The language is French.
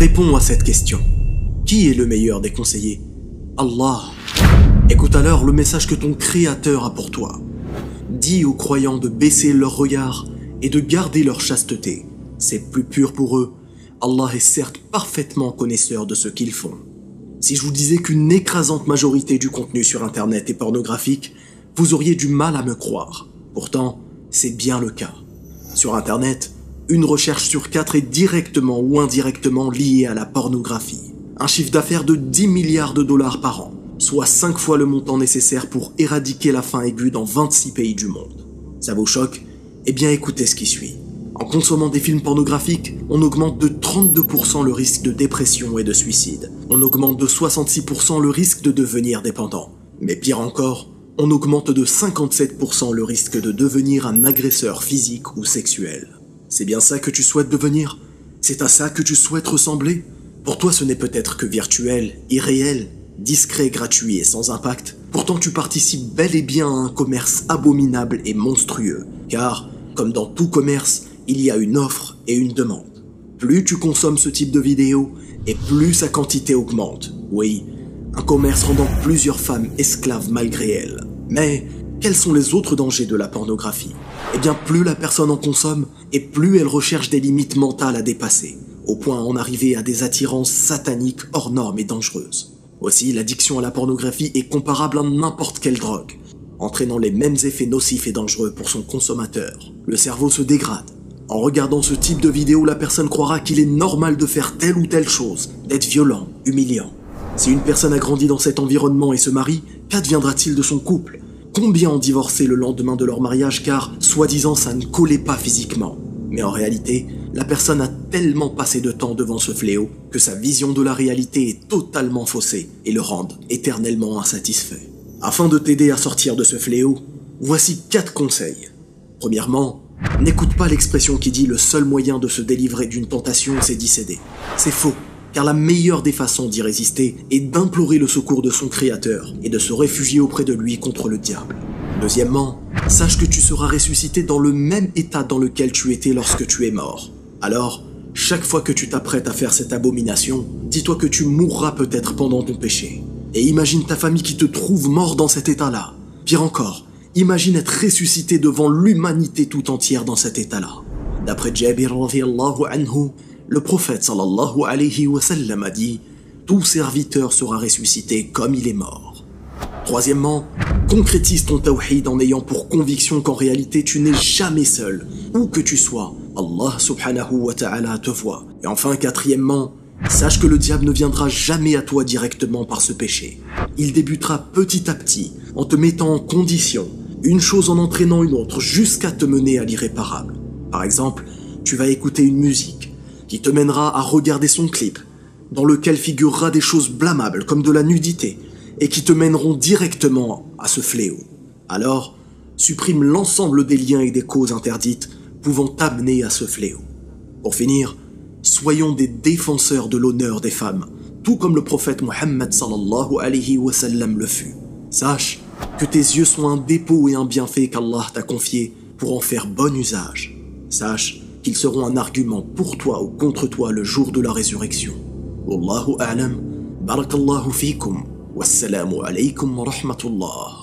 Réponds à cette question. Qui est le meilleur des conseillers? Allah. Écoute alors le message que ton Créateur a pour toi. Dis aux croyants de baisser leur regard et de garder leur chasteté. C'est plus pur pour eux. Allah est certes parfaitement connaisseur de ce qu'ils font. Si je vous disais qu'une écrasante majorité du contenu sur Internet est pornographique, vous auriez du mal à me croire. Pourtant, c'est bien le cas. Sur Internet, une recherche sur quatre est directement ou indirectement liée à la pornographie. Un chiffre d'affaires de 10 milliards de dollars par an, soit 5 fois le montant nécessaire pour éradiquer la faim aiguë dans 26 pays du monde. Ça vous choque? Eh bien écoutez ce qui suit. En consommant des films pornographiques, on augmente de 32% le risque de dépression et de suicide. On augmente de 66% le risque de devenir dépendant. Mais pire encore, on augmente de 57% le risque de devenir un agresseur physique ou sexuel. C'est bien ça que tu souhaites devenir? C'est à ça que tu souhaites ressembler? Pour toi, ce n'est peut-être que virtuel, irréel, discret, gratuit et sans impact. Pourtant, tu participes bel et bien à un commerce abominable et monstrueux. Car, comme dans tout commerce, il y a une offre et une demande. Plus tu consommes ce type de vidéos, et plus sa quantité augmente. Oui, un commerce rendant plusieurs femmes esclaves malgré elles. Mais quels sont les autres dangers de la pornographie? Eh bien, plus la personne en consomme, et plus elle recherche des limites mentales à dépasser, au point d'en arriver à des attirances sataniques hors normes et dangereuses. Aussi, l'addiction à la pornographie est comparable à n'importe quelle drogue, entraînant les mêmes effets nocifs et dangereux pour son consommateur. Le cerveau se dégrade, en regardant ce type de vidéo, la personne croira qu'il est normal de faire telle ou telle chose, d'être violent, humiliant. Si une personne a grandi dans cet environnement et se marie, qu'adviendra-t-il de son couple? Combien ont divorcé le lendemain de leur mariage car, soi-disant, ça ne collait pas physiquement Mais en réalité, la personne a tellement passé de temps devant ce fléau que sa vision de la réalité est totalement faussée et le rend éternellement insatisfait. Afin de t'aider à sortir de ce fléau, voici quatre conseils. Premièrement, N'écoute pas l'expression qui dit le seul moyen de se délivrer d'une tentation, c'est d'y céder. C'est faux, car la meilleure des façons d'y résister est d'implorer le secours de son Créateur et de se réfugier auprès de lui contre le diable. Deuxièmement, sache que tu seras ressuscité dans le même état dans lequel tu étais lorsque tu es mort. Alors, chaque fois que tu t'apprêtes à faire cette abomination, dis-toi que tu mourras peut-être pendant ton péché. Et imagine ta famille qui te trouve mort dans cet état-là. Pire encore, Imagine être ressuscité devant l'humanité tout entière dans cet état-là. D'après Jabir le prophète sallallahu alayhi wa sallam a dit Tout serviteur sera ressuscité comme il est mort. Troisièmement, concrétise ton tawhid en ayant pour conviction qu'en réalité tu n'es jamais seul, où que tu sois. Allah subhanahu wa ta'ala te voit. Et enfin, quatrièmement, sache que le diable ne viendra jamais à toi directement par ce péché. Il débutera petit à petit en te mettant en condition une chose en entraînant une autre jusqu'à te mener à l'irréparable. Par exemple, tu vas écouter une musique qui te mènera à regarder son clip, dans lequel figurera des choses blâmables comme de la nudité, et qui te mèneront directement à ce fléau. Alors, supprime l'ensemble des liens et des causes interdites pouvant t'amener à ce fléau. Pour finir, soyons des défenseurs de l'honneur des femmes, tout comme le prophète Mohammed le fut. Sache que tes yeux sont un dépôt et un bienfait qu'Allah t'a confié pour en faire bon usage. Sache qu'ils seront un argument pour toi ou contre toi le jour de la résurrection. Wallahu a'lam, barakallahu fikum, wassalamu alaykum wa rahmatullah.